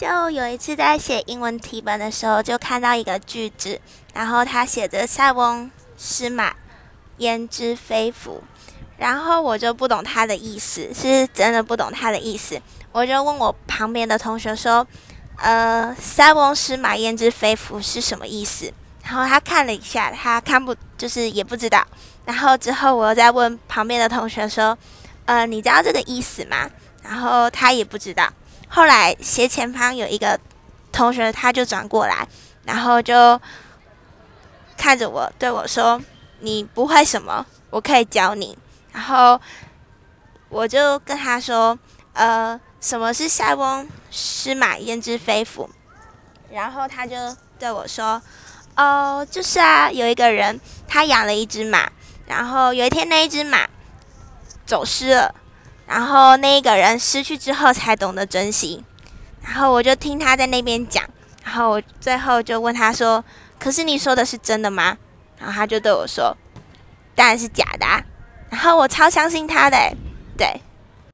就有一次在写英文题本的时候，就看到一个句子，然后他写着“塞翁失马，焉知非福”，然后我就不懂他的意思，是真的不懂他的意思。我就问我旁边的同学说：“呃，‘塞翁失马，焉知非福’是什么意思？”然后他看了一下，他看不就是也不知道。然后之后我又再问旁边的同学说：“呃，你知道这个意思吗？”然后他也不知道。后来斜前方有一个同学，他就转过来，然后就看着我对我说：“你不会什么，我可以教你。”然后我就跟他说：“呃，什么是‘塞翁失马，焉知非福’？”然后他就对我说：“哦，就是啊，有一个人他养了一只马，然后有一天那一只马走失了。”然后那一个人失去之后才懂得珍惜，然后我就听他在那边讲，然后我最后就问他说：“可是你说的是真的吗？”然后他就对我说：“当然是假的。”啊然后我超相信他的，对。